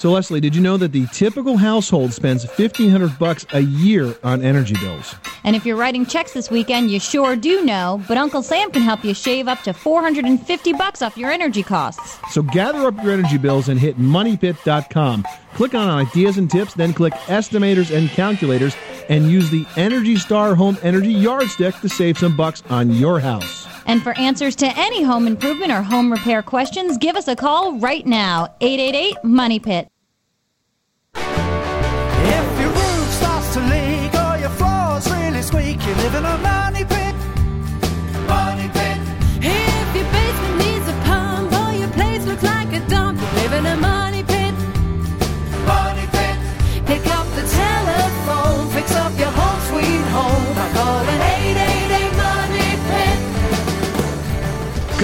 So Leslie, did you know that the typical household spends 1500 bucks a year on energy bills? And if you're writing checks this weekend, you sure do know, but Uncle Sam can help you shave up to 450 bucks off your energy costs. So gather up your energy bills and hit moneypit.com. Click on ideas and tips, then click estimators and calculators and use the Energy Star Home Energy Yardstick to save some bucks on your house. And for answers to any home improvement or home repair questions, give us a call right now 888 Money Pit. If your roof starts to leak or your floor's really squeak, you live in a. Money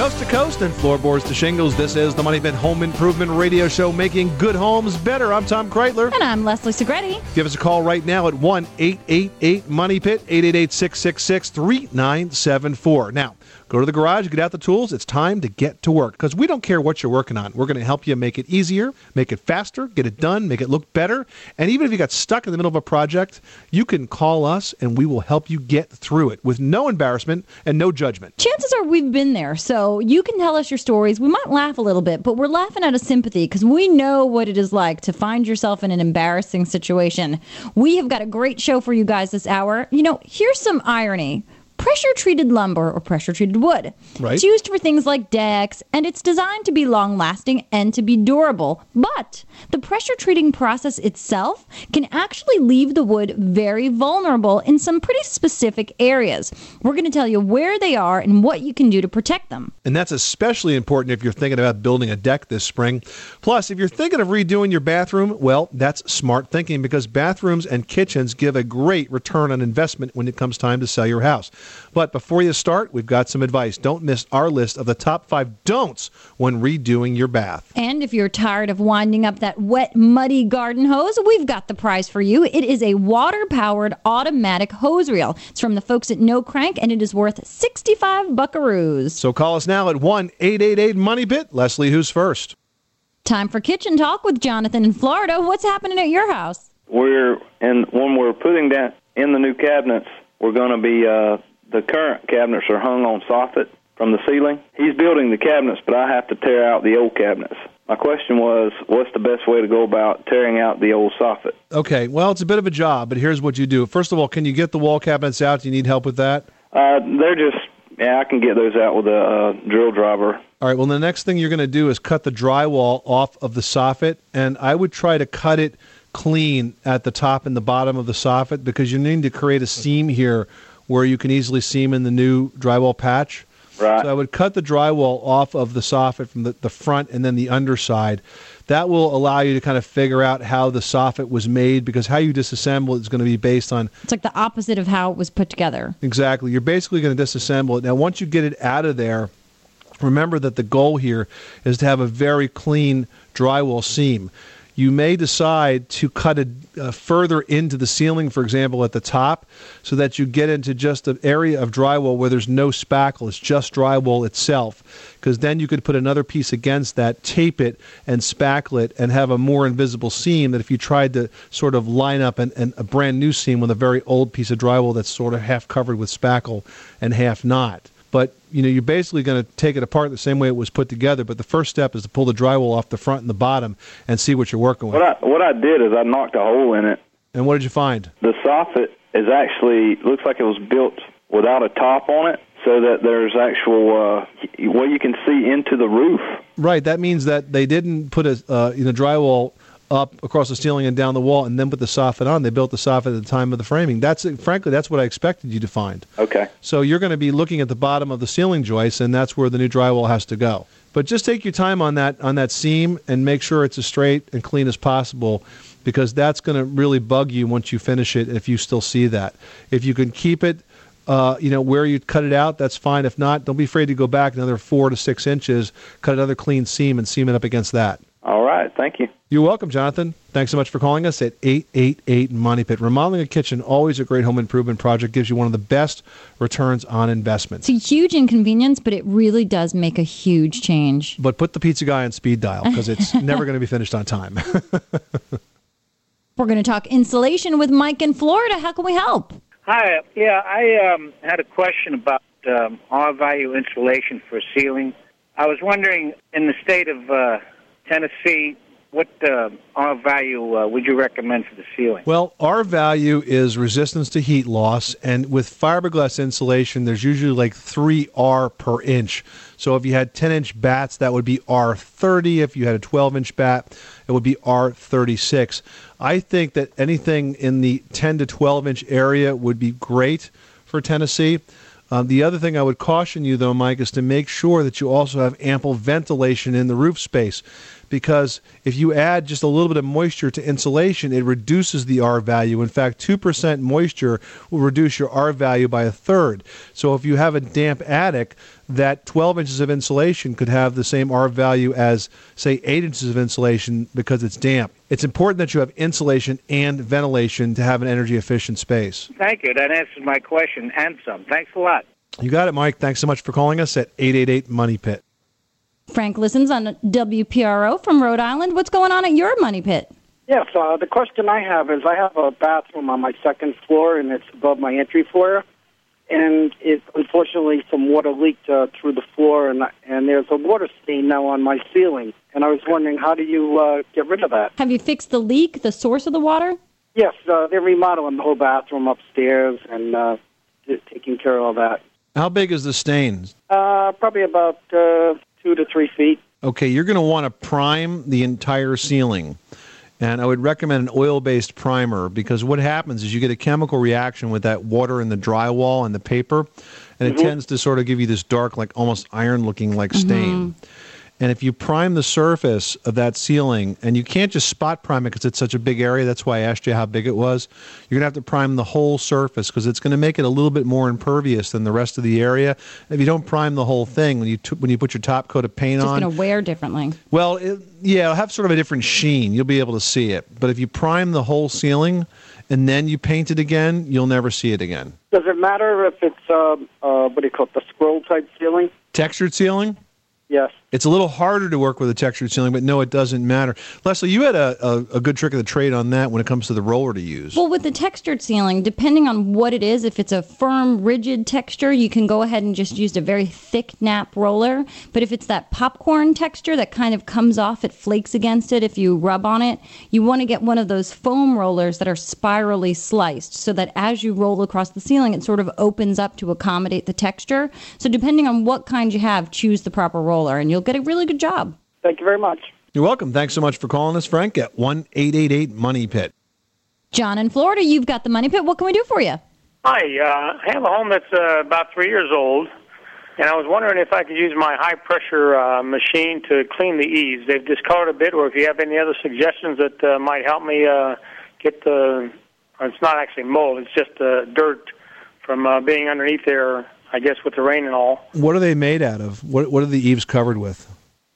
Coast to coast and floorboards to shingles, this is the Money Pit Home Improvement Radio Show, making good homes better. I'm Tom Kraeutler. And I'm Leslie Segrete. Give us a call right now at 1 888 Money Pit, 888 666 3974. Now, go to the garage, get out the tools. It's time to get to work because we don't care what you're working on. We're going to help you make it easier, make it faster, get it done, make it look better. And even if you got stuck in the middle of a project, you can call us and we will help you get through it with no embarrassment and no judgment. Chances are we've been there, so you can tell us your stories. We might laugh a little bit, but we're laughing out of sympathy because we know what it is like to find yourself in an embarrassing situation. We have got a great show for you guys this hour. You know, here's some irony. Pressure treated lumber or pressure treated wood. Right. It's used for things like decks, and it's designed to be long lasting and to be durable. But the pressure treating process itself can actually leave the wood very vulnerable in some pretty specific areas. We're going to tell you where they are and what you can do to protect them. And that's especially important if you're thinking about building a deck this spring. Plus, if you're thinking of redoing your bathroom, well, that's smart thinking because bathrooms and kitchens give a great return on investment when it comes time to sell your house. But before you start, we've got some advice. Don't miss our list of the top five don'ts when redoing your bath. And if you're tired of winding up that wet, muddy garden hose, we've got the prize for you. It is a water powered automatic hose reel. It's from the folks at No Crank, and it is worth 65 buckaroos. So call us now at 1 888 Money Pit. Leslie, who's first? Time for kitchen talk with Jonathan in Florida. What's happening at your house? we're and when we're putting that in the new cabinets, we're going to be uh, the current cabinets are hung on soffit from the ceiling. He's building the cabinets, but I have to tear out the old cabinets. My question was, what's the best way to go about tearing out the old soffit? Okay, well, it's a bit of a job, but here's what you do. First of all, can you get the wall cabinets out? Do you need help with that? Uh, they're just yeah, I can get those out with a uh, drill driver. All right, well, the next thing you're going to do is cut the drywall off of the soffit, and I would try to cut it clean at the top and the bottom of the soffit because you need to create a seam here where you can easily seam in the new drywall patch. Right. So I would cut the drywall off of the soffit from the, the front and then the underside. That will allow you to kind of figure out how the soffit was made because how you disassemble it is going to be based on It's like the opposite of how it was put together. Exactly. You're basically going to disassemble it. Now, once you get it out of there, remember that the goal here is to have a very clean drywall seam. You may decide to cut it uh, further into the ceiling, for example, at the top, so that you get into just an area of drywall where there's no spackle. It's just drywall itself. Because then you could put another piece against that, tape it, and spackle it, and have a more invisible seam that if you tried to sort of line up an, an, a brand new seam with a very old piece of drywall that's sort of half covered with spackle and half not. But you know, you're basically going to take it apart the same way it was put together. But the first step is to pull the drywall off the front and the bottom and see what you're working with. What I what I did is I knocked a hole in it. And what did you find? The soffit is actually looks like it was built without a top on it, so that there's actual uh, well you can see into the roof. Right. That means that they didn't put a uh, you know drywall up across the ceiling and down the wall and then put the soffit on. They built the soffit at the time of the framing. That's frankly that's what I expected you to find. Okay. So you're going to be looking at the bottom of the ceiling joist, and that's where the new drywall has to go. But just take your time on that on that seam and make sure it's as straight and clean as possible, because that's going to really bug you once you finish it. If you still see that, if you can keep it. Uh, you know where you cut it out, that's fine. If not, don't be afraid to go back another four to six inches, cut another clean seam, and seam it up against that. All right. right. Thank you. You're welcome, Jonathan. Thanks so much for calling us at 888 Money Pit. Remodeling a kitchen, always a great home improvement project, gives you one of the best returns on investment. It's a huge inconvenience, but it really does make a huge change. But put the pizza guy on speed dial because it's never going to be finished on time. We're going to talk insulation with Mike in Florida. How can we help? Hi. Yeah, I um, had a question about um, R value insulation for ceiling. I was wondering, in the state of uh, Tennessee, what uh, R value uh, would you recommend for the ceiling? Well, R value is resistance to heat loss, and with fiberglass insulation, there's usually like 3 R per inch. So if you had 10 inch bats, that would be R30. If you had a 12 inch bat, it would be R36. I think that anything in the 10 to 12 inch area would be great for Tennessee. Uh, the other thing I would caution you, though, Mike, is to make sure that you also have ample ventilation in the roof space. Because if you add just a little bit of moisture to insulation, it reduces the R value. In fact, 2% moisture will reduce your R value by a third. So if you have a damp attic, that 12 inches of insulation could have the same R value as, say, 8 inches of insulation because it's damp. It's important that you have insulation and ventilation to have an energy efficient space. Thank you. That answers my question and some. Thanks a lot. You got it, Mike. Thanks so much for calling us at 888 Money Pit. Frank listens on WPRO from Rhode Island. What's going on at your money pit? Yes, uh, the question I have is I have a bathroom on my second floor and it's above my entry floor, and it unfortunately some water leaked uh, through the floor and and there's a water stain now on my ceiling, and I was wondering how do you uh, get rid of that? Have you fixed the leak, the source of the water? Yes, uh, they're remodeling the whole bathroom upstairs and uh, t- taking care of all that. How big is the stain? Uh, probably about uh, two to three feet. Okay, you're going to want to prime the entire ceiling. And I would recommend an oil based primer because what happens is you get a chemical reaction with that water in the drywall and the paper, and it mm-hmm. tends to sort of give you this dark, like almost iron looking like stain. Mm-hmm. And if you prime the surface of that ceiling, and you can't just spot prime it because it's such a big area, that's why I asked you how big it was. You're going to have to prime the whole surface because it's going to make it a little bit more impervious than the rest of the area. If you don't prime the whole thing, when you t- when you put your top coat of paint Just on, it's going to wear differently. well, it, yeah, it'll have sort of a different sheen. You'll be able to see it. But if you prime the whole ceiling and then you paint it again, you'll never see it again. Does it matter if it's uh, uh, what do you call it, the scroll type ceiling? Textured ceiling? Yes. It's a little harder to work with a textured ceiling, but no, it doesn't matter. Leslie, you had a, a, a good trick of the trade on that when it comes to the roller to use. Well, with the textured ceiling, depending on what it is, if it's a firm, rigid texture, you can go ahead and just use a very thick nap roller. But if it's that popcorn texture that kind of comes off, it flakes against it if you rub on it, you want to get one of those foam rollers that are spirally sliced so that as you roll across the ceiling, it sort of opens up to accommodate the texture. So, depending on what kind you have, choose the proper roller and you'll get a really good job. Thank you very much. You're welcome. Thanks so much for calling us, Frank, at 1 888 Money Pit. John in Florida, you've got the money pit. What can we do for you? Hi, uh, I have a home that's uh, about three years old, and I was wondering if I could use my high pressure uh, machine to clean the eaves. They've discolored a bit, or if you have any other suggestions that uh, might help me uh, get the. It's not actually mold; it's just uh, dirt from uh, being underneath there. I guess with the rain and all, What are they made out of? What, what are the eaves covered with?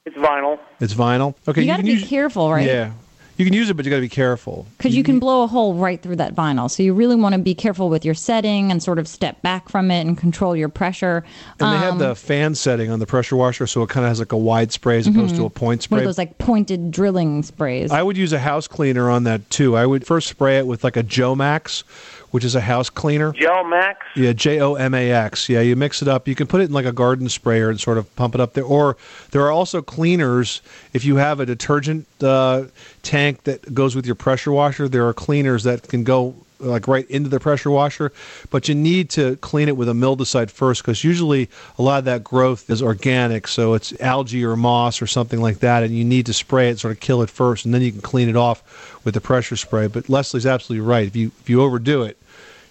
it's vinyl. It's vinyl? Okay, you got to can be use, careful, right? Yeah. You can use it, but you got to be careful. Because you can blow a hole right through that vinyl. So you really want to be careful with your setting and sort of step back from it and control your pressure. And they have Um, the fan setting on the pressure washer, so it kind of has like a wide spray as opposed to a point Mm-hmm. one spray. of those like pointed drilling sprays. I would use a house cleaner on that too. I would first spray it with like a Jomax, which is a house cleaner. Gel Max. Yeah, J O M A X. Yeah, you mix it up. You can put it in like a garden sprayer and sort of pump it up there. Or there are also cleaners. If you have a detergent uh, tank that goes with your pressure washer, there are cleaners that can go like right into the pressure washer. But you need to clean it with a mildewcide first because usually a lot of that growth is organic, so it's algae or moss or something like that, and you need to spray it, sort of kill it first, and then you can clean it off with the pressure spray. But Leslie's absolutely right. If you if you overdo it,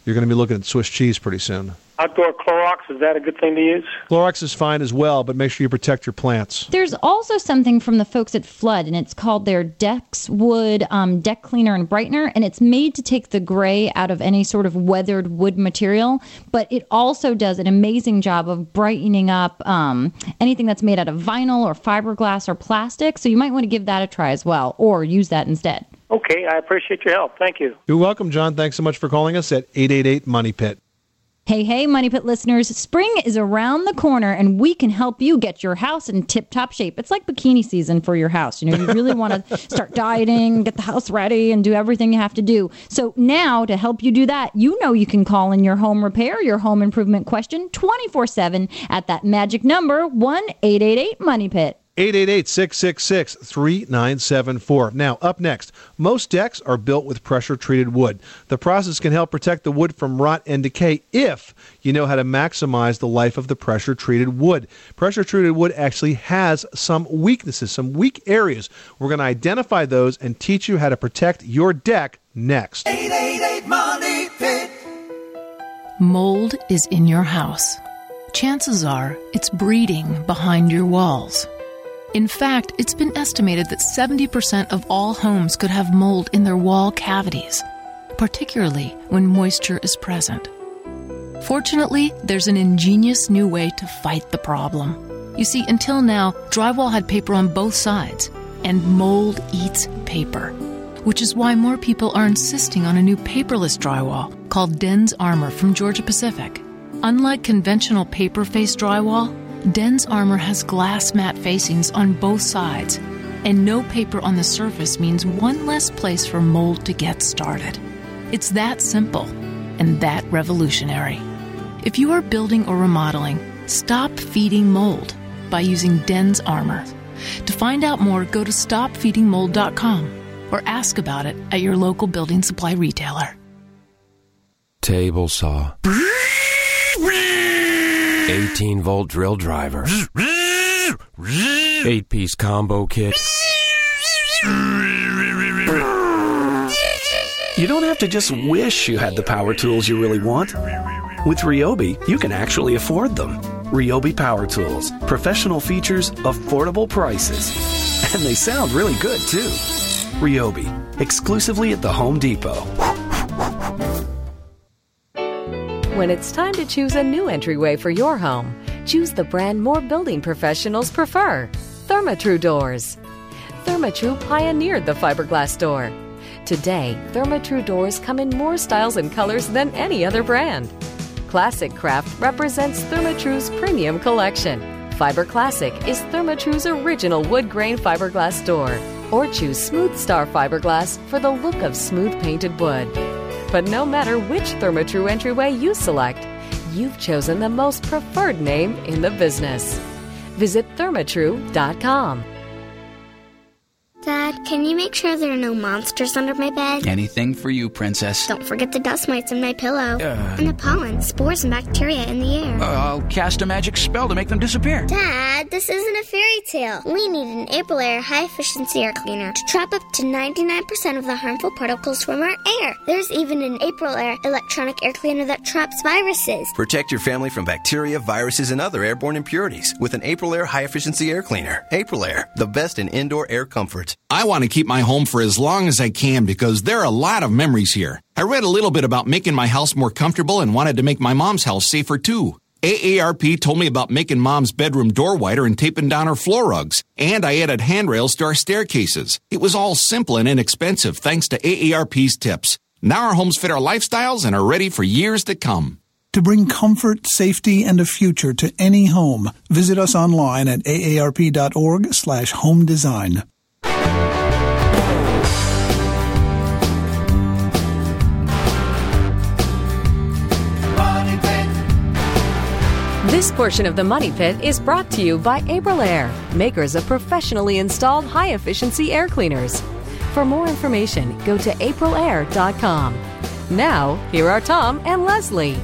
you're going to be looking at Swiss cheese pretty soon. outdoor Clorox, is that a good thing to use? Clorox is fine as well, but make sure you protect your plants. There's also something from the folks at Flood, and it's called their Dekswood um, Deck Cleaner and Brightener, and it's made to take the gray out of any sort of weathered wood material, but it also does an amazing job of brightening up um, anything that's made out of vinyl or fiberglass or plastic. So you might want to give that a try as well, or use that instead. Okay, I appreciate your help. Thank you. You're welcome, John. Thanks so much for calling us at 888 Money Pit. Hey, hey, Money Pit listeners, spring is around the corner and we can help you get your house in tip top shape. It's like bikini season for your house. You know, you really want to start dieting, get the house ready, and do everything you have to do. So, now to help you do that, you know you can call in your home repair, your home improvement question 24 7 at that magic number 1 888 Money Pit. 888-666-3974. Now, up next, most decks are built with pressure-treated wood. The process can help protect the wood from rot and decay if you know how to maximize the life of the pressure-treated wood. Pressure-treated wood actually has some weaknesses, some weak areas. We're going to identify those and teach you how to protect your deck next. 888 Money Pit. Mold is in your house. Chances are it's breeding behind your walls. In fact, it's been estimated that 70% of all homes could have mold in their wall cavities, particularly when moisture is present. Fortunately, there's an ingenious new way to fight the problem. You see, until now, drywall had paper on both sides, and mold eats paper, which is why more people are insisting on a new paperless drywall called DensArmor from Georgia Pacific. Unlike conventional paper face drywall, DensArmor has glass mat facings on both sides, and no paper on the surface means one less place for mold to get started. It's that simple and that revolutionary. If you are building or remodeling, stop feeding mold by using DensArmor. To find out more, go to stopfeedingmold.com or ask about it at your local building supply retailer. Table saw. 18 volt drill driver. 8 piece combo kit. You don't have to just wish you had the power tools you really want. With Ryobi, you can actually afford them. Ryobi Power Tools. Professional features, affordable prices. And they sound really good, too. Ryobi. Exclusively at the Home Depot. When it's time to choose a new entryway for your home, choose the brand more building professionals prefer Therma-Tru Doors. Therma-Tru pioneered the fiberglass door. Today, Therma-Tru doors come in more styles and colors than any other brand. Classic Craft represents Therma-Tru's premium collection. Fiber Classic is Therma-Tru's original wood grain fiberglass door. Or choose Smooth Star Fiberglass for the look of smooth painted wood. But no matter which Therma-Tru entryway you select, you've chosen the most preferred name in the business. Visit thermatru.com. Dad, can you make sure there are no monsters under my bed? Anything for you, Princess. Don't forget the dust mites in my pillow. Uh. and the pollen, spores, and bacteria in the air. Uh, I'll cast a magic spell to make them disappear. Dad, this isn't a fairy tale. We need an Aprilaire high efficiency air cleaner to trap up to 99% of the harmful particles from our air. There's even an Aprilaire electronic air cleaner that traps viruses. Protect your family from bacteria, viruses, and other airborne impurities with an Aprilaire high efficiency air cleaner. Aprilaire, the best in indoor air comfort. I want to keep my home for as long as I can because there are a lot of memories here. I read a little bit about making my house more comfortable and wanted to make my mom's house safer too. AARP told me about making mom's bedroom door wider and taping down her floor rugs. And I added handrails to our staircases. It was all simple and inexpensive thanks to AARP's tips. Now our homes fit our lifestyles and are ready for years to come. To bring comfort, safety, and a future to any home, visit us online at aarp.org slash home design. This portion of the Money Pit is brought to you by Aprilaire, makers of professionally installed high efficiency air cleaners. For more information, go to aprilair.com. Now, here are Tom and Leslie.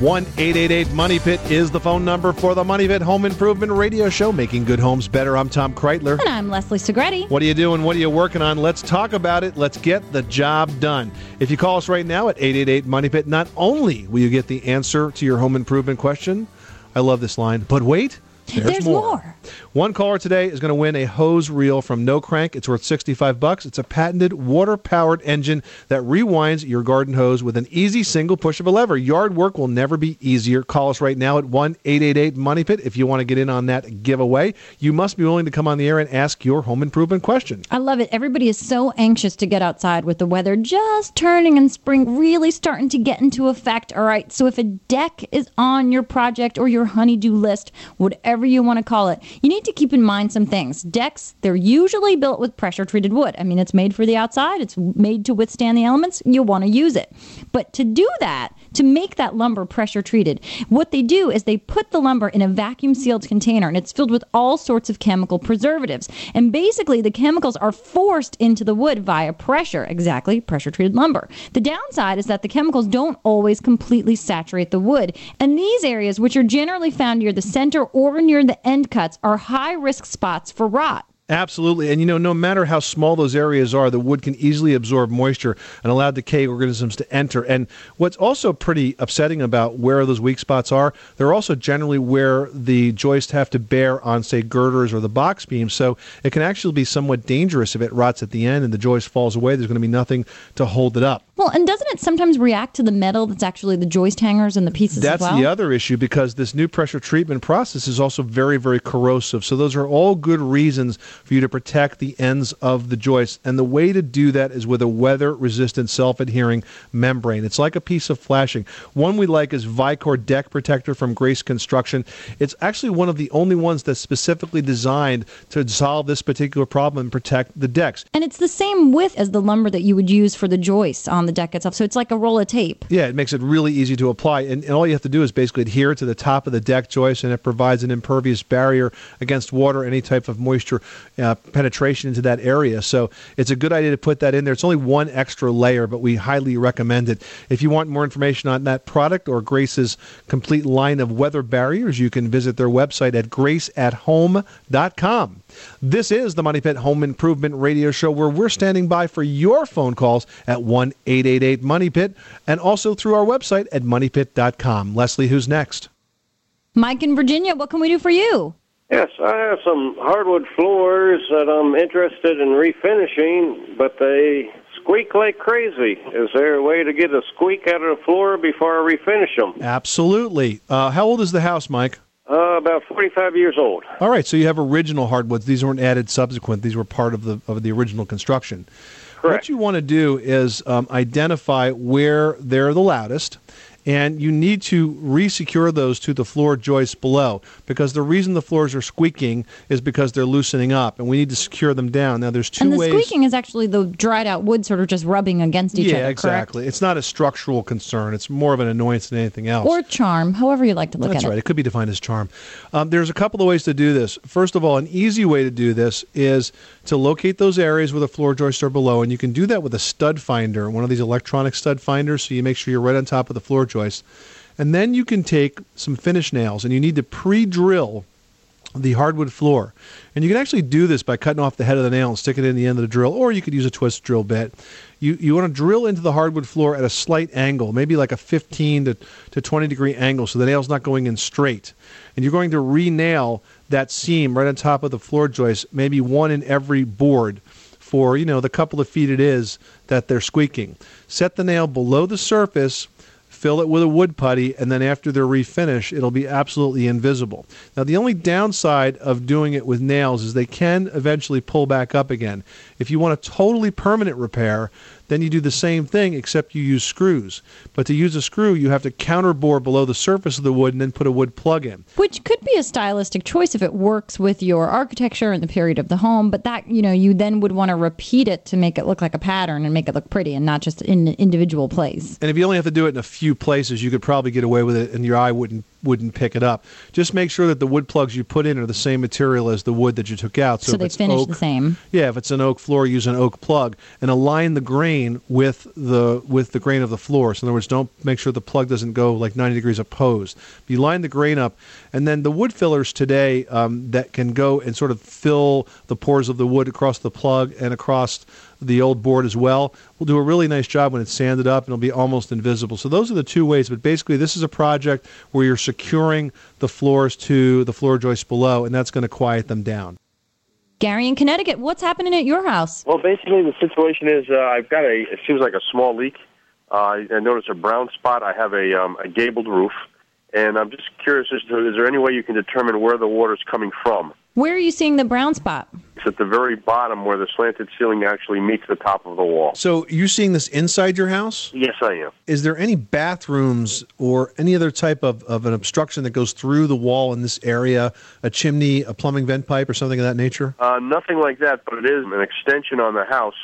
1 888 Money Pit is the phone number for the Money Pit Home Improvement Radio Show, making good homes better. I'm Tom Kraeutler. And I'm Leslie Segrete. What are you doing? What are you working on? Let's talk about it. Let's get the job done. If you call us right now at 888 Money Pit, not only will you get the answer to your home improvement question, I love this line, but wait, there's, There's more. One caller today is going to win a hose reel from No Crank. It's worth 65 bucks. It's a patented water-powered engine that rewinds your garden hose with an easy single push of a lever. Yard work will never be easier. Call us right now at 1-888-MONEY-PIT if you want to get in on that giveaway. You must be willing to come on the air and ask your home improvement question. I love it. Everybody is so anxious to get outside with the weather just turning and spring really starting to get into effect. All right, so if a deck is on your project or your honeydew list, whatever you want to call it, you need to keep in mind some things. Decks, they're usually built with pressure treated wood. I mean, it's made for the outside, it's made to withstand the elements. You'll want to use it. But to do that, to make that lumber pressure treated, what they do is they put the lumber in a vacuum sealed container and it's filled with all sorts of chemical preservatives. And basically, the chemicals are forced into the wood via pressure, exactly, pressure treated lumber. The downside is that the chemicals don't always completely saturate the wood. And these areas, which are generally found near the center or near the end cuts, are high risk spots for rot. Absolutely. And you know, no matter how small those areas are, the wood can easily absorb moisture and allow decay organisms to enter. And what's also pretty upsetting about where those weak spots are, they're also generally where the joists have to bear on, say, girders or the box beams. So it can actually be somewhat dangerous if it rots at the end and the joist falls away. There's going to be nothing to hold it up. Well, and doesn't it sometimes react to the metal that's actually the joist hangers and the pieces That's as well? the other issue because this new pressure treatment process is also very, very corrosive. So those are all good reasons for you to protect the ends of the joist. And the way to do that is with a weather-resistant, self-adhering membrane. It's like a piece of flashing. One we like is Vycor Deck Protector from Grace Construction. It's actually one of the only ones that's specifically designed to solve this particular problem and protect the decks. And it's the same width as the lumber that you would use for the joists on the deck itself. So it's like a roll of tape. Yeah, it makes it really easy to apply. And, and all you have to do is basically adhere to the top of the deck joist, and it provides an impervious barrier against water, any type of moisture uh, penetration into that area. So it's a good idea to put that in there. It's only one extra layer, but we highly recommend it. If you want more information on that product or Grace's complete line of weather barriers, you can visit their website at graceathome.com. This is the Money Pit Home Improvement Radio Show where we're standing by for your phone calls at 1 888 Money Pit and also through our website at moneypit.com. Leslie, who's next? Mike in Virginia, what can we do for you? Yes, I have some hardwood floors that I'm interested in refinishing, but they squeak like crazy. Is there a way to get a squeak out of the floor before I refinish them? Absolutely. Uh, how old is the house, Mike? Uh, about 45 years old. All right, so you have original hardwoods. These weren't added subsequent. These were part of the of the original construction. What you want to do is um, identify where they're the loudest, and you need to re-secure those to the floor joists below because the reason the floors are squeaking is because they're loosening up, and we need to secure them down. Now, there's two and the ways. squeaking is actually the dried out wood sort of just rubbing against each yeah, other. Yeah, exactly. It's not a structural concern. It's more of an annoyance than anything else. Or charm, however you like to look That's at right. it. That's right. It could be defined as charm. Um, there's a couple of ways to do this. First of all, an easy way to do this is to locate those areas where the floor joists are below, and you can do that with a stud finder, one of these electronic stud finders. So you make sure you're right on top of the floor joist, and then you can take some finish nails, and you need to pre-drill the hardwood floor. And you can actually do this by cutting off the head of the nail and stick it in the end of the drill, or you could use a twist drill bit. You, you want to drill into the hardwood floor at a slight angle, maybe like a 15 to, to 20 degree angle, so the nail's not going in straight. And you're going to re-nail that seam right on top of the floor joist, maybe one in every board for, you know, the couple of feet it is that they're squeaking. Set the nail below the surface fill it with a wood putty, and then after they're refinished, it'll be absolutely invisible. Now, the only downside of doing it with nails is they can eventually pull back up again. If you want a totally permanent repair, then you do the same thing except you use screws. But to use a screw, you have to counterbore below the surface of the wood and then put a wood plug in. Which could be a stylistic choice if it works with your architecture and the period of the home, but that, you know, you then would want to repeat it to make it look like a pattern and make it look pretty and not just in an individual place. And if you only have to do it in a few places you could probably get away with it, and your eye wouldn't wouldn't pick it up. Just make sure that the wood plugs you put in are the same material as the wood that you took out. So, if they finish oak, the same. yeah, if it's an oak floor, use an oak plug and align the grain with the with the grain of the floor. So in other words, don't make sure the plug doesn't go like 90 degrees opposed. You line the grain up, and then the wood fillers today um, that can go and sort of fill the pores of the wood across the plug and across the old board as well We'll do a really nice job when it's sanded up and it'll be almost invisible. So those are the two ways. But basically, this is a project where you're securing the floors to the floor joists below, and that's going to quiet them down. Gary in Connecticut, what's happening at your house? Well, basically, the situation is uh, I've got a. It seems like a small leak. Uh, I noticed a brown spot. I have a um, a gabled roof, and I'm just curious as to is there any way you can determine where the water's coming from? Where are you seeing the brown spot? It's at the very bottom where the slanted ceiling actually meets the top of the wall. So you're seeing this inside your house? Yes, I am. Is there any bathrooms or any other type of, of an obstruction that goes through the wall in this area? A chimney, a plumbing vent pipe, or something of that nature? Uh, nothing like that, but it is an extension on the house.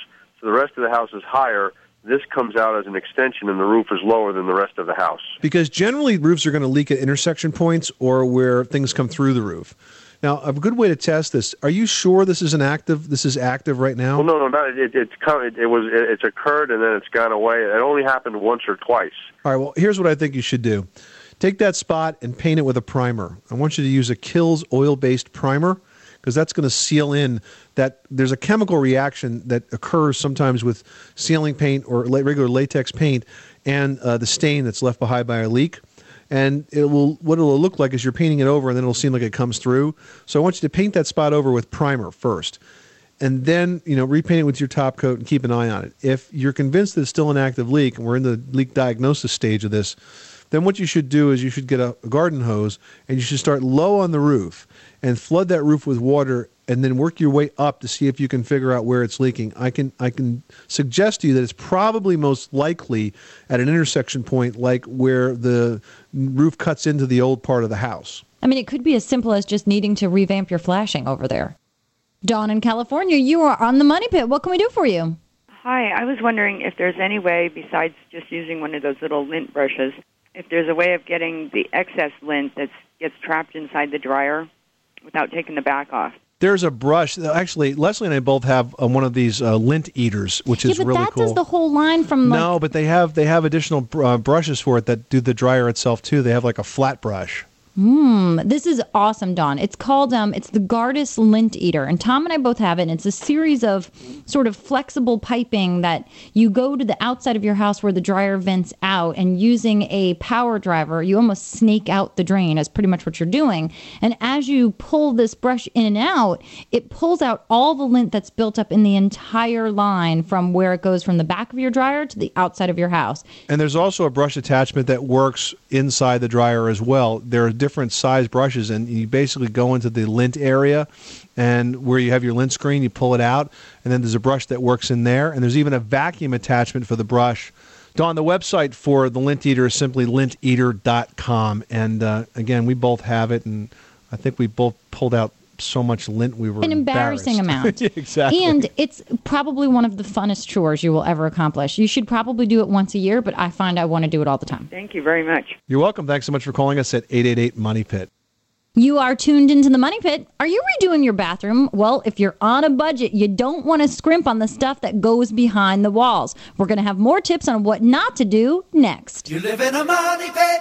So the rest of the house is higher. This comes out as an extension, and the roof is lower than the rest of the house. Because generally roofs are going to leak at intersection points or where things come through the roof. Now, a good way to test this. Are you sure this is an active? This is active right now. Well, no, no, not, it, it's come, it, it was it, it's occurred and then it's gone away. It only happened once or twice. All right. Well, here's what I think you should do. Take that spot and paint it with a primer. I want you to use a Kilz oil-based primer because that's going to seal in that there's a chemical reaction that occurs sometimes with sealing paint or regular latex paint and uh, the stain that's left behind by a leak. And it will what it'll look like is you're painting it over and then it'll seem like it comes through. So I want you to paint that spot over with primer first. And then, you know, repaint it with your top coat and keep an eye on it. If you're convinced that it's still an active leak and we're in the leak diagnosis stage of this, then what you should do is you should get a, a garden hose and you should start low on the roof and flood that roof with water and then work your way up to see if you can figure out where it's leaking. I can I can suggest to you that it's probably most likely at an intersection point like where the roof cuts into the old part of the house. I mean, it could be as simple as just needing to revamp your flashing over there. Dawn in California, you are on the money pit. What can we do for you? Hi, I was wondering if there's any way besides just using one of those little lint brushes, if there's a way of getting the excess lint that gets trapped inside the dryer without taking the back off. There's a brush. Actually, Leslie and I both have uh, one of these uh, lint eaters, which yeah, is but really that cool. does the whole line from like no, but they have they have additional br- uh, brushes for it that do the dryer itself too. They have like a flat brush. Hmm, this is awesome, Dawn. It's called um, it's the Gardus Lint Eater, and Tom and I both have it. And it's a series of sort of flexible piping that you go to the outside of your house where the dryer vents out, and using a power driver, you almost snake out the drain. Is pretty much what you're doing. And as you pull this brush in and out, it pulls out all the lint that's built up in the entire line from where it goes from the back of your dryer to the outside of your house. And there's also a brush attachment that works inside the dryer as well. There are different size brushes, and you basically go into the lint area, and where you have your lint screen, you pull it out, and then there's a brush that works in there, and there's even a vacuum attachment for the brush. Dawn, the website for the lint eater is simply linteater.com, and uh, again, we both have it, and I think we both pulled out so much lint we were An embarrassing amount. exactly. And it's probably one of the funnest chores you will ever accomplish. You should probably do it once a year, but I find I want to do it all the time. Thank you very much. You're welcome. Thanks so much for calling us at 888 Money Pit. You are tuned into the Money Pit. Are you redoing your bathroom? Well, if you're on a budget, you don't want to scrimp on the stuff that goes behind the walls. We're going to have more tips on what not to do next. You live in a money pit.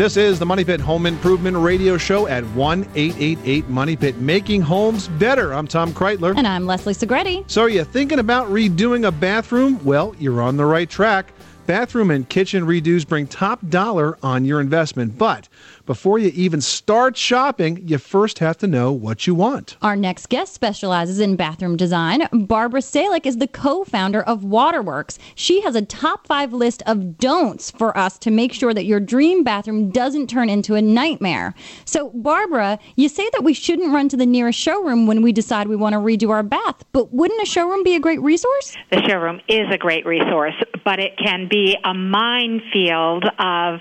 This is the Money Pit Home Improvement Radio Show at 1 888 Money Pit, making homes better. I'm Tom Kraeutler. And I'm Leslie Segrete. So, are you thinking about redoing a bathroom? Well, you're on the right track. Bathroom and kitchen redos bring top dollar on your investment. But before you even start shopping, you first have to know what you want. Our next guest specializes in bathroom design. Barbara Sallick is the co founder of Waterworks. She has a top five list of don'ts for us to make sure that your dream bathroom doesn't turn into a nightmare. So, Barbara, you say that we shouldn't run to the nearest showroom when we decide we want to redo our bath, but wouldn't a showroom be a great resource? The showroom is a great resource, but it can be a minefield of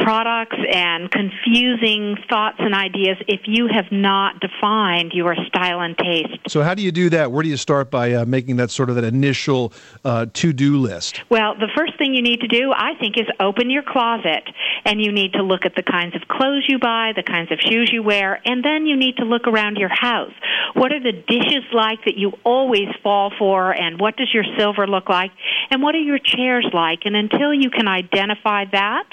products and confusing thoughts and ideas if you have not defined your style and taste. So, how do you do that? Where do you start by uh, making that sort of that initial uh, to do list? Well, the first thing you need to do, I think, is open your closet and you need to look at the kinds of clothes you buy, the kinds of shoes you wear, and then you need to look around your house. What are the dishes like that you always fall for, and what does your silver look like, and what are your chairs like? And until you can identify that,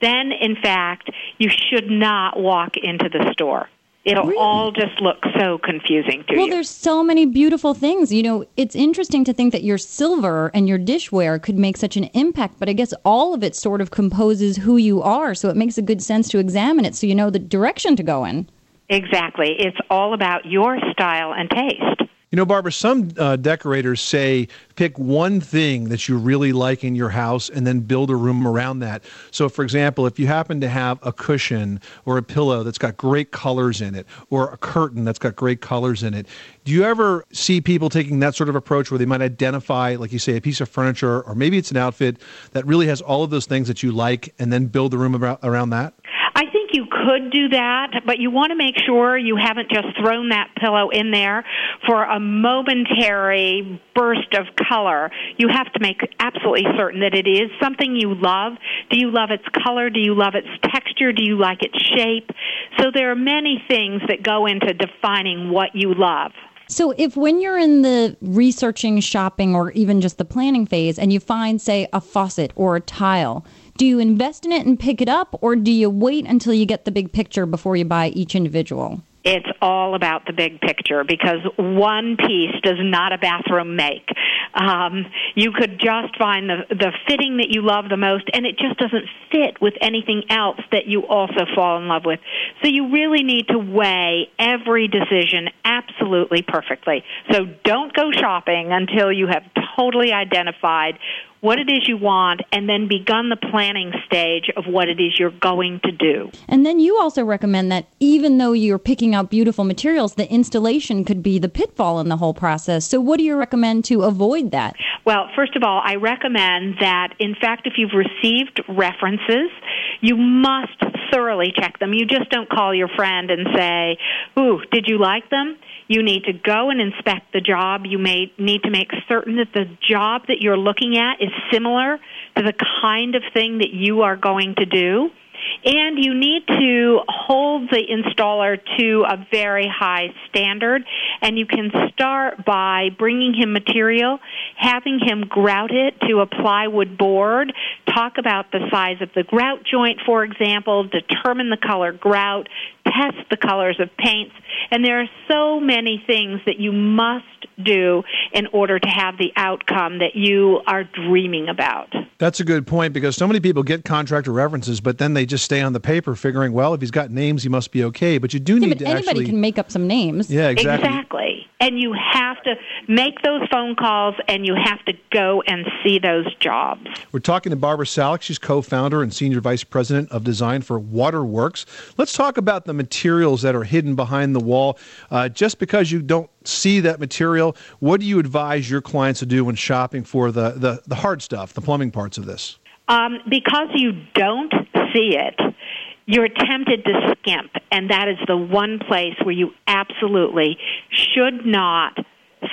then in fact, you should not walk into the store. It'll all just look so confusing to well, you. Well, there's so many beautiful things. You know, it's interesting to think that your silver and your dishware could make such an impact, but I guess all of it sort of composes who you are. So it makes a good sense to examine it so you know the direction to go in. Exactly. It's all about your style and taste. You know, Barbara, some uh, decorators say pick one thing that you really like in your house and then build a room around that. So, for example, if you happen to have a cushion or a pillow that's got great colors in it, or a curtain that's got great colors in it, do you ever see people taking that sort of approach where they might identify, like you say, a piece of furniture or maybe it's an outfit that really has all of those things that you like and then build the room about, around that? I think you could do that, but you want to make sure you haven't just thrown that pillow in there for a momentary burst of color. You have to make absolutely certain that it is something you love. Do you love its color? Do you love its texture? Do you like its shape? So there are many things that go into defining what you love. So, if when you're in the researching, shopping, or even just the planning phase, and you find, say, a faucet or a tile, do you invest in it and pick it up, or do you wait until you get the big picture before you buy each individual? It's all about the big picture because one piece does not a bathroom make. Um, you could just find the the fitting that you love the most, and it just doesn't fit with anything else that you also fall in love with. So you really need to weigh every decision absolutely perfectly. So don't go shopping until you have totally identified what it is you want and then begun the planning stage of what it is you're going to do. And then you also recommend that even though you're picking out beautiful materials, the installation could be the pitfall in the whole process. So, what do you recommend to avoid that? Well, first of all, I recommend that, in fact, if you've received references, you must thoroughly check them. You just don't call your friend and say, Ooh, did you like them? You need to go and inspect the job. You may need to make certain that the job that you're looking at is similar to the kind of thing that you are going to do. And you need to hold the installer to a very high standard. And you can start by bringing him material, having him grout it to a plywood board, talk about the size of the grout joint, for example, determine the color grout, test the colors of paints. And there are so many things that you must do in order to have the outcome that you are dreaming about. That's a good point because so many people get contractor references, but then they just stay on the paper figuring, well, if he's got names, he must be okay. But you do Yeah, need but to anybody actually. can make up some names. Yeah, exactly. Exactly. And you have to make those phone calls and you have to go and see those jobs. We're talking to Barbara Sallick. She's co-founder and senior vice president of design for Waterworks. Let's talk about the materials that are hidden behind the wall. Uh, just because you don't see that material, what do you advise your clients to do when shopping for the, the, the hard stuff, the plumbing parts of this? Um, because you don't see it, you're tempted to skimp, and that is the one place where you absolutely should not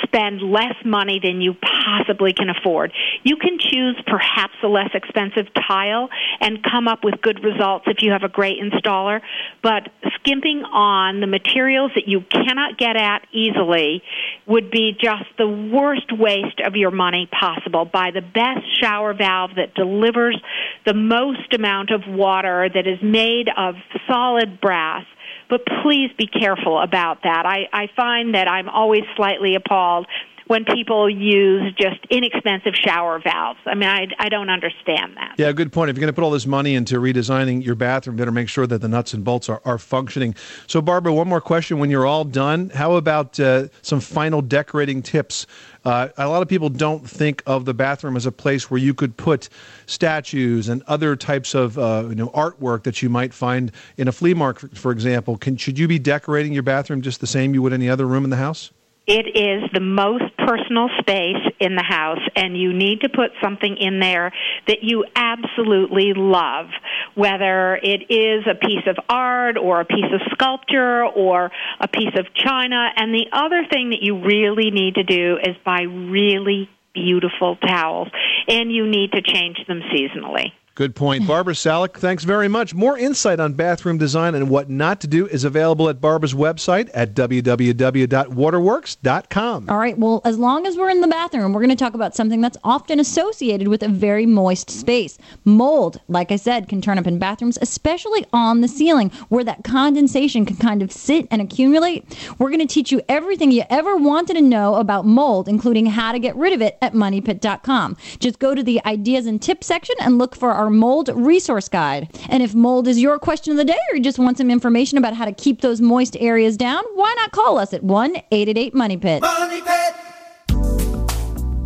spend less money than you possibly can afford. You can choose perhaps a less expensive tile and come up with good results if you have a great installer, but skimping on the materials that you cannot get at easily would be just the worst waste of your money possible. Buy the best shower valve that delivers the most amount of water that is made of solid brass but please be careful about that. I, I find that I'm always slightly appalled when people use just inexpensive shower valves. I mean, I, I don't understand that. Yeah, good point. If you're going to put all this money into redesigning your bathroom, better make sure that the nuts and bolts are, are functioning. So, Barbara, one more question. When you're all done, how about uh, some final decorating tips? Uh, a lot of people don't think of the bathroom as a place where you could put statues and other types of uh, you know artwork that you might find in a flea market, for example. Can, should you be decorating your bathroom just the same you would any other room in the house? It is the most personal space in the house, and you need to put something in there that you absolutely love, whether it is a piece of art or a piece of sculpture or a piece of china. And the other thing that you really need to do is buy really beautiful towels, and you need to change them seasonally. Good point. Barbara Sallick, thanks very much. More insight on bathroom design and what not to do is available at Barbara's website at www.waterworks.com. All right. Well, as long as we're in the bathroom, we're going to talk about something that's often associated with a very moist space. Mold, like I said, can turn up in bathrooms, especially on the ceiling where that condensation can kind of sit and accumulate. We're going to teach you everything you ever wanted to know about mold, including how to get rid of it at moneypit.com. Just go to the ideas and tips section and look for our mold resource guide. And if mold is your question of the day or you just want some information about how to keep those moist areas down, why not call us at 1 888 Money Pit?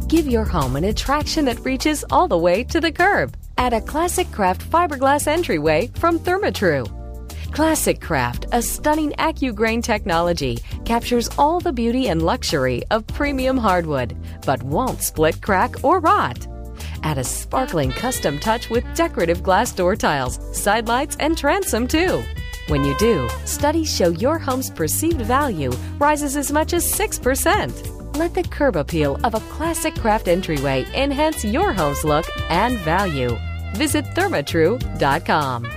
Give your home an attraction that reaches all the way to the curb. Add a Classic Craft fiberglass entryway from Therma-Tru. Classic Craft, a stunning AccuGrain technology, captures all the beauty and luxury of premium hardwood, but won't split, crack, or rot. Add a sparkling custom touch with decorative glass door tiles, side lights, and transom too. When you do, studies show your home's perceived value rises as much as 6%. Let the curb appeal of a classic craft entryway enhance your home's look and value. Visit thermatru.com.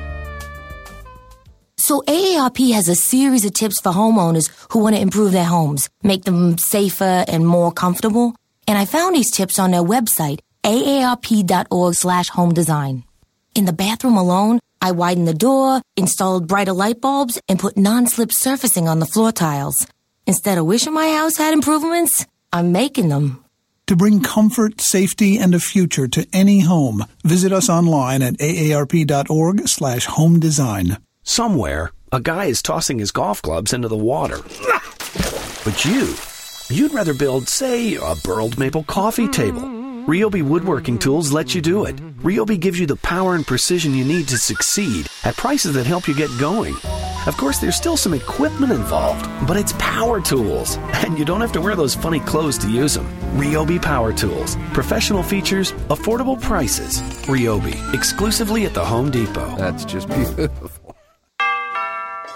So AARP has a series of tips for homeowners who want to improve their homes, make them safer and more comfortable. And I found these tips on their website, aarp.org slash home design. In the bathroom alone, I widened the door, installed brighter light bulbs, and put non-slip surfacing on the floor tiles. Instead of wishing my house had improvements, I'm making them. To bring comfort, safety, and a future to any home, visit us online at aarp.org slash home design. Somewhere, a guy is tossing his golf clubs into the water. But you, you'd rather build, say, a burled maple coffee table. Ryobi Woodworking Tools let you do it. Ryobi gives you the power and precision you need to succeed at prices that help you get going. Of course, there's still some equipment involved, but it's power tools, and you don't have to wear those funny clothes to use them. Ryobi Power Tools. Professional features, affordable prices. Ryobi, exclusively at the Home Depot. That's just beautiful.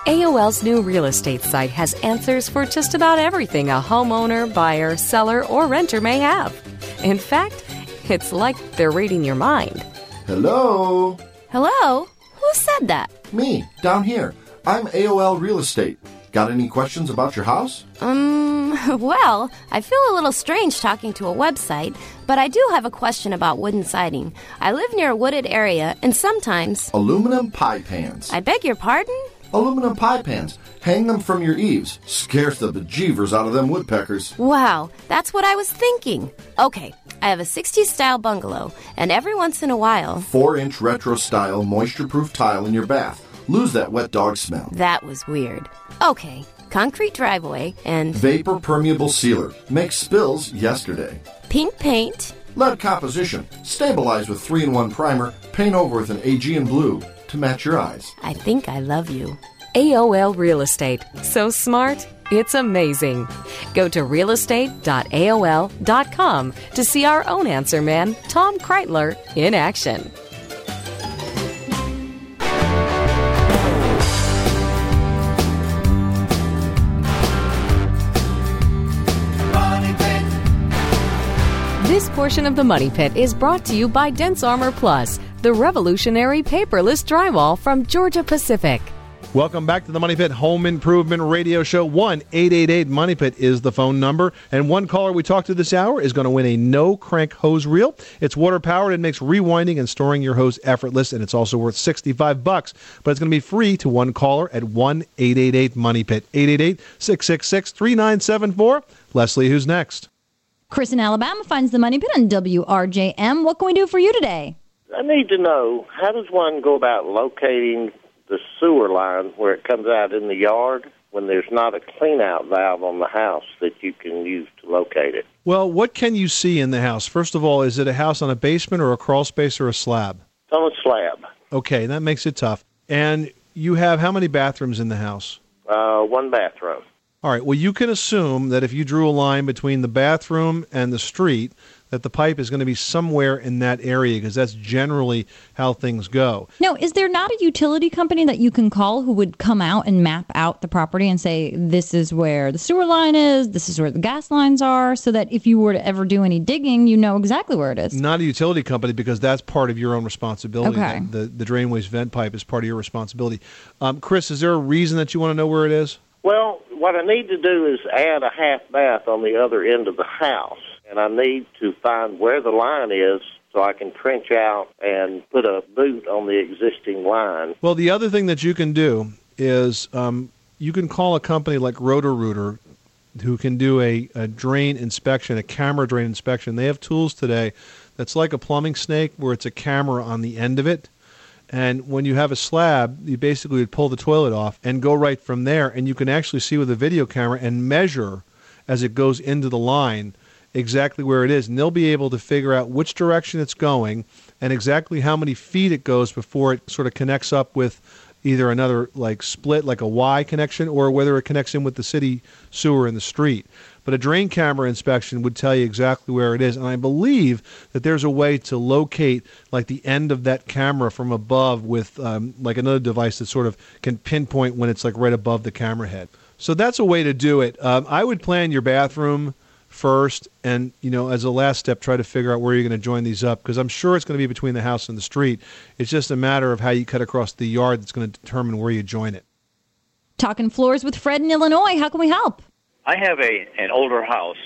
AOL's new real estate site has answers for just about everything a homeowner, buyer, seller, or renter may have. In fact, it's like they're reading your mind. Hello? Hello? Who said that? Me, down here. I'm AOL Real Estate. Got any questions about your house? Um, well, I feel a little strange talking to a website, but I do have a question about wooden siding. I live near a wooded area, and sometimes. Aluminum pie pans. I beg your pardon? Aluminum pie pans. Hang them from your eaves. Scares the bejeevers out of them woodpeckers. Wow, that's what I was thinking. Okay, I have a 60s style bungalow, and every once in a while. Four inch retro style moisture proof tile in your bath. Lose that wet dog smell. That was weird. Okay, concrete driveway and. Vapor permeable sealer. Makes spills yesterday. Pink paint. Lead composition. Stabilize with 3 in 1 primer. Paint over with an Aegean blue to match your eyes. I think I love you. AOL Real Estate. So smart, it's amazing. Go to realestate.aol.com to see our own answer man, Tom Kraeutler, in action. This portion of the Money Pit is brought to you by DensArmor Plus, the revolutionary paperless drywall from Georgia Pacific. Welcome back to the Money Pit Home Improvement Radio Show. 1 888 Money Pit is the phone number. And one caller we talked to this hour is going to win a no crank hose reel. It's water powered and makes rewinding and storing your hose effortless. And it's also worth 65 bucks. But it's going to be free to one caller at 1 888 Money Pit. 888 666 3974. Leslie, who's next? Chris in Alabama finds the money pit on WRJM. What can we do for you today? I need to know how does one go about locating the sewer line where it comes out in the yard when there's not a clean out valve on the house that you can use to locate it? Well, what can you see in the house? First of all, is it a house on a basement or a crawl space or a slab? It's on a slab. Okay, that makes it tough. And you have how many bathrooms in the house? Uh, one bathroom. All right. Well, you can assume that if you drew a line between the bathroom and the street, that the pipe is going to be somewhere in that area because that's generally how things go. Now, is there not a utility company that you can call who would come out and map out the property and say, this is where the sewer line is, this is where the gas lines are, so that if you were to ever do any digging, you know exactly where it is? Not a utility company because that's part of your own responsibility. Okay. The, the, the drain waste vent pipe is part of your responsibility. Um, Chris, is there a reason that you want to know where it is? Well, what I need to do is add a half bath on the other end of the house, and I need to find where the line is so I can trench out and put a boot on the existing line. Well, the other thing that you can do is um, you can call a company like Roto-Rooter who can do a, a drain inspection, a camera drain inspection. They have tools today that's like a plumbing snake where it's a camera on the end of it. And when you have a slab, you basically would pull the toilet off and go right from there. And you can actually see with a video camera and measure as it goes into the line exactly where it is. And they'll be able to figure out which direction it's going and exactly how many feet it goes before it sort of connects up with either another like split, like a Y connection, or whether it connects in with the city sewer in the street. But a drain camera inspection would tell you exactly where it is. And I believe that there's a way to locate like the end of that camera from above with um, like another device that sort of can pinpoint when it's like right above the camera head. So that's a way to do it. Um, I would plan your bathroom first and you know as a last step try to figure out where you're going to join these up because i'm sure it's going to be between the house and the street it's just a matter of how you cut across the yard that's going to determine where you join it Talking floors with Fred in Illinois. How can we help? I have a an older house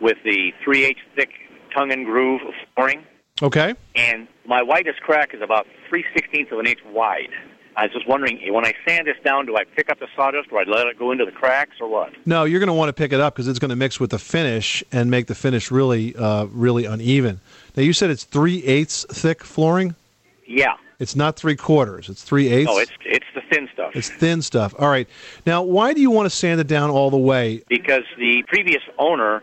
with the three eighths thick tongue and groove flooring, okay and my widest crack is about three sixteenths of an inch wide. I was just wondering, when I sand this down, do I pick up the sawdust, or I let it go into the cracks, or what? no you're going to want to pick it up because it's going to mix with the finish and make the finish really uh, really uneven. Now you said it's three eighths thick flooring? Yeah. it's not three quarters it's three eighths No, it's it's the thin stuff. it's thin stuff. All right. Now why do you want to sand it down all the way? Because the previous owner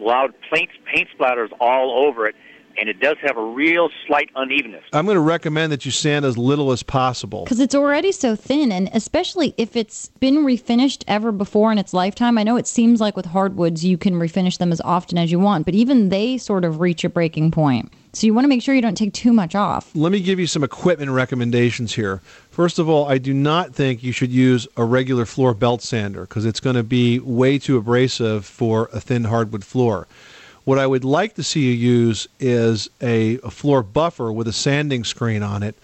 allowed paint paint splatters all over it, and it does have a real slight unevenness. i'm going to recommend that you sand as little as possible Because it's already so thin, and especially if it's been refinished ever before in its lifetime. I know it seems like with hardwoods you can refinish them as often as you want, but even they sort of reach a breaking point. So you want to make sure you don't take too much off. Let me give you some equipment recommendations here. First of all, I do not think you should use a regular floor belt sander because it's going to be way too abrasive for a thin hardwood floor. What I would like to see you use is a, a floor buffer with a sanding screen on it.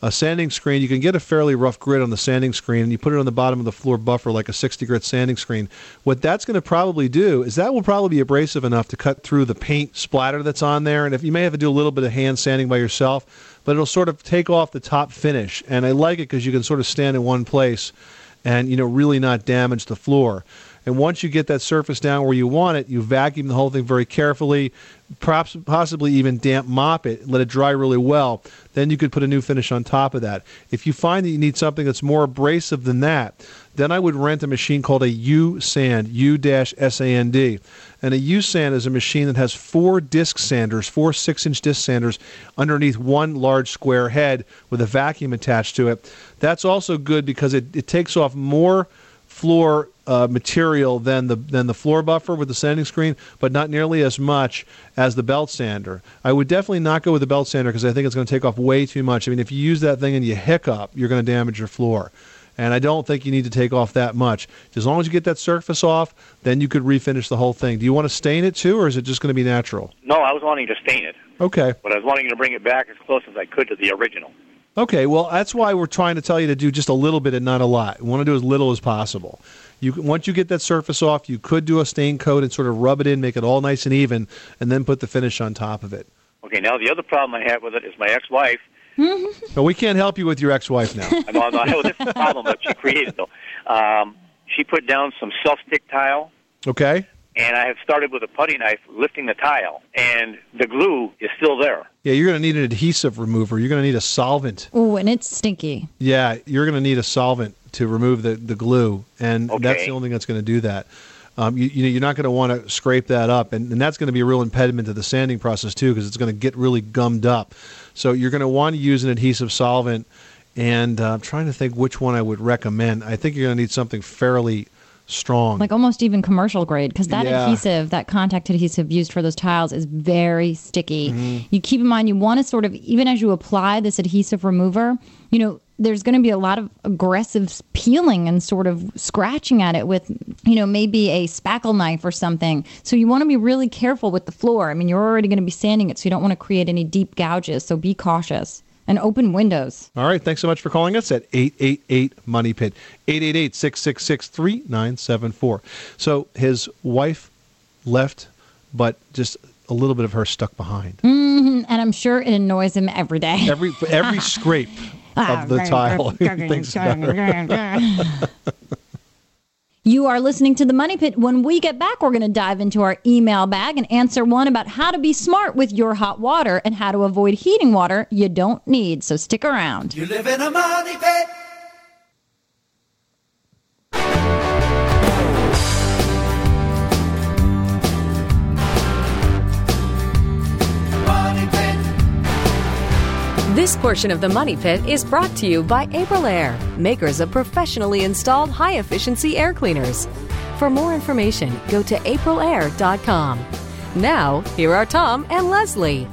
A sanding screen, you can get a fairly rough grit on the sanding screen and you put it on the bottom of the floor buffer like a 60 grit sanding screen. What that's going to probably do is that will probably be abrasive enough to cut through the paint splatter that's on there. And if you may have to do a little bit of hand sanding by yourself, but it'll sort of take off the top finish. And I like it because you can sort of stand in one place and you know really not damage the floor. And once you get that surface down where you want it, you vacuum the whole thing very carefully, perhaps possibly even damp mop it, let it dry really well. Then you could put a new finish on top of that. If you find that you need something that's more abrasive than that, then I would rent a machine called a U Sand, U S A N D. And a U Sand is a machine that has four disc sanders, four six inch disc sanders underneath one large square head with a vacuum attached to it. That's also good because it, it takes off more floor uh, material than the than the floor buffer with the sanding screen, but not nearly as much as the belt sander. I would definitely not go with the belt sander because I think it's going to take off way too much. I mean, if you use that thing and you hiccup, you're going to damage your floor. And I don't think you need to take off that much. As long as you get that surface off, then you could refinish the whole thing. Do you want to stain it too, or is it just going to be natural? No, I was wanting to stain it, Okay. but I was wanting to bring it back as close as I could to the original. Okay, well, that's why we're trying to tell you to do just a little bit and not a lot. We want to do as little as possible. You once you get that surface off, you could do a stain coat and sort of rub it in, make it all nice and even, and then put the finish on top of it. Okay, now the other problem I have with it is my ex-wife. But we can't help you with your ex-wife now. I know, I know, this is the problem that she created, though. Um, she put down some self-stick tile, Okay. and I have started with a putty knife lifting the tile, and the glue is still there. Yeah, you're going to need an adhesive remover. You're going to need a solvent. Ooh, and it's stinky. Yeah, you're going to need a solvent to remove the, the glue, and that's the only thing that's going to do that. Um, you, you know, you're not going to want to scrape that up, and, and that's going to be a real impediment to the sanding process too, because it's going to get really gummed up. So you're going to want to use an adhesive solvent, and uh, I'm trying to think which one I would recommend. I think you're going to need something fairly strong. Like almost even commercial grade, because that Yeah. adhesive, that contact adhesive used for those tiles is very sticky. Mm-hmm. You keep in mind, you want to sort of, even as you apply this adhesive remover, you know, there's going to be a lot of aggressive peeling and sort of scratching at it with, you know, maybe a spackle knife or something. So you want to be really careful with the floor. I mean, you're already going to be sanding it, so you don't want to create any deep gouges. So be cautious and open windows. All right, thanks so much for calling us at 888 Money Pit, 888 666 3974. So his wife left, but just a little bit of her stuck behind. hmm And I'm sure it annoys him every day. Every every scrape of the tile. he thinks. You are listening to the Money Pit. When we get back, we're going to dive into our email bag and answer one about how to be smart with your hot water and how to avoid heating water you don't need. So stick around. You live in a money pit. This portion of the Money Pit is brought to you by Aprilaire, makers of professionally installed high efficiency air cleaners. For more information, go to aprilaire.com. Now, here are Tom and Leslie.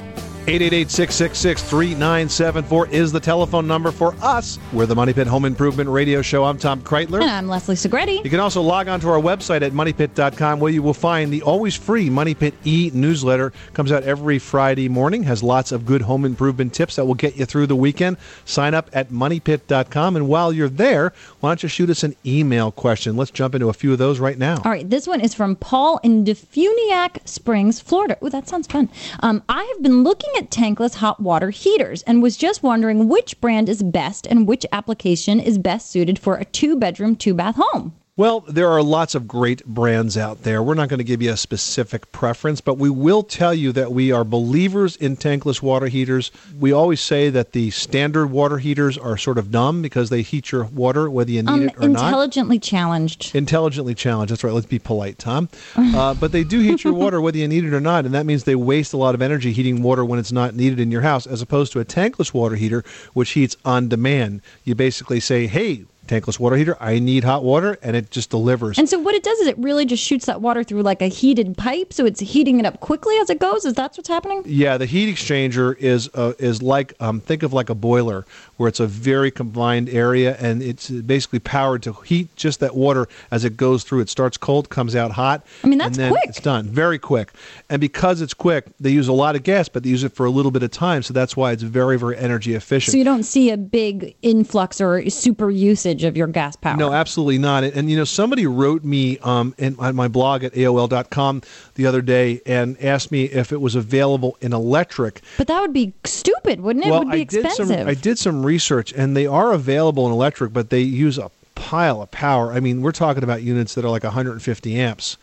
888 666 3974 is the telephone number for us. We're the Money Pit Home Improvement Radio Show. I'm Tom Kraeutler. And I'm Leslie Segrete. You can also log on to our website at moneypit.com where you will find the always free Money Pit e newsletter. Comes out every Friday morning, has lots of good home improvement tips that will get you through the weekend. Sign up at moneypit.com. And while you're there, why don't you shoot us an email question? Let's jump into a few of those right now. All right, this one is from Paul in DeFuniak Springs, Florida. Oh, that sounds fun. Um, I have been looking at tankless hot water heaters and was just wondering which brand is best and which application is best suited for a two bedroom, two bath home. Well, there are lots of great brands out there. We're not going to give you a specific preference, but we will tell you that we are believers in tankless water heaters. We always say that the standard water heaters are sort of dumb because they heat your water whether you need Um, it or not. intelligently challenged. Intelligently challenged. That's right. Let's be polite, Tom. Uh, but they do heat your water whether you need it or not, and that means they waste a lot of energy heating water when it's not needed in your house, as opposed to a tankless water heater, which heats on demand. You basically say, "Hey, tankless water heater, I need hot water," and it just delivers. And so what it does is it really just shoots that water through like a heated pipe, so it's heating it up quickly as it goes. Is that what's happening? Yeah, the heat exchanger is uh, is like um, think of like a boiler where it's a very confined area and it's basically powered to heat just that water as it goes through. It starts cold, comes out hot. I mean, that's and then quick. It's done very quick, and because it's quick, they use a lot of gas, but they use it for a little bit of time, so that's why it's very very energy efficient. So you don't see a big influx or super usage of your gas power. No, absolutely not. And, and, you know, somebody wrote me um, in, on my blog at AOL.com the other day and asked me if it was available in electric. But that would be stupid, wouldn't it? well, it would be I did expensive. some I did some research, and they are available in electric, but they use a pile of power. I mean, we're talking about units that are like 150 amps.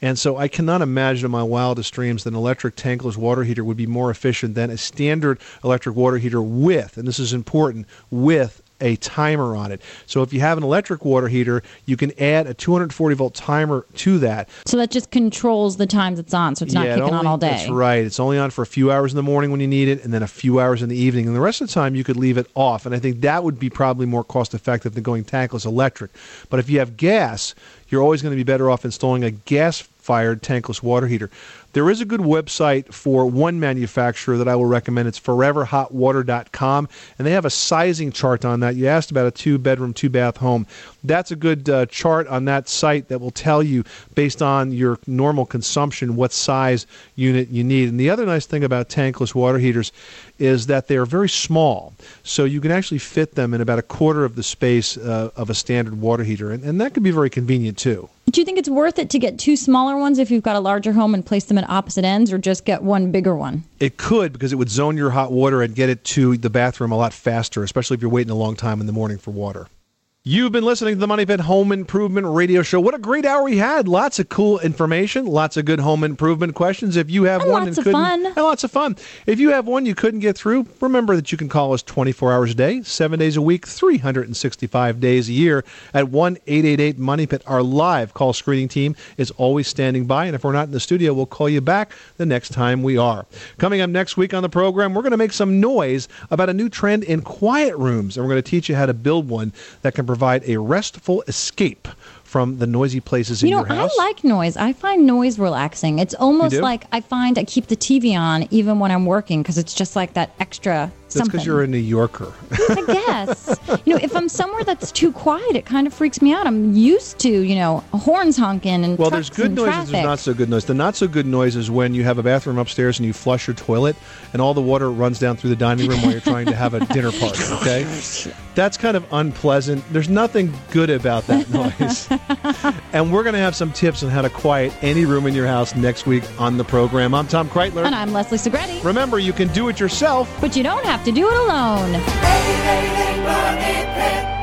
And so I cannot imagine in my wildest dreams that an electric tankless water heater would be more efficient than a standard electric water heater with, and this is important, with a timer on it. So if you have an electric water heater, you can add a 240 volt timer to that. so that just controls the times it's on, so it's not Yeah, it kicking on all day. That's right. It's only on for a few hours in the morning when you need it, and then a few hours in the evening. And the rest of the time, you could leave it off. And I think that would be probably more cost effective than going tankless electric. But if you have gas, you're always going to be better off installing a gas fired tankless water heater. There is a good website for one manufacturer that I will recommend. It's foreverhotwater.com, and they have a sizing chart on that. You asked about a two bedroom, two bath home. That's a good uh, chart on that site that will tell you, based on your normal consumption, what size unit you need. And the other nice thing about tankless water heaters is that they are very small, so you can actually fit them in about a quarter of the space uh, of a standard water heater, and, and that can be very convenient too. Do you think it's worth it to get two smaller ones if you've got a larger home and place them at opposite ends, or just get one bigger one? It could because it would zone your hot water and get it to the bathroom a lot faster, especially if you're waiting a long time in the morning for water. You've been listening to the Money Pit Home Improvement Radio Show. What a great hour we had! Lots of cool information, lots of good home improvement questions. If you have And one lots and of fun. and lots of fun. If you have one you couldn't get through, remember that you can call us 24 hours a day, seven days a week, 365 days a year at one 888 Money Pit. Our live call screening team is always standing by, and if we're not in the studio, we'll call you back the next time we are. Coming up next week on the program, we're going to make some noise about a new trend in quiet rooms, and we're going to teach you how to build one that can provide a restful escape from the noisy places in You know, your house. I like noise. I find noise relaxing. It's almost like I find I keep the TV on even when I'm working because it's just like that extra That's because you're a New Yorker. I guess. you know, if I'm somewhere that's too quiet, it kind of freaks me out. I'm used to, you know, horns honking and Well, there's good and noise and traffic. there's not so good noise. The not so good noise is when you have a bathroom upstairs and you flush your toilet and all the water runs down through the dining room while you're trying to have a dinner party, oh okay? That's kind of unpleasant. There's nothing good about that noise. and we're going to have some tips on how to quiet any room in your house next week on the program. I'm Tom Kraeutler. And I'm Leslie Segrete. Remember, you can do it yourself. But you don't have to do it alone. Money Pit.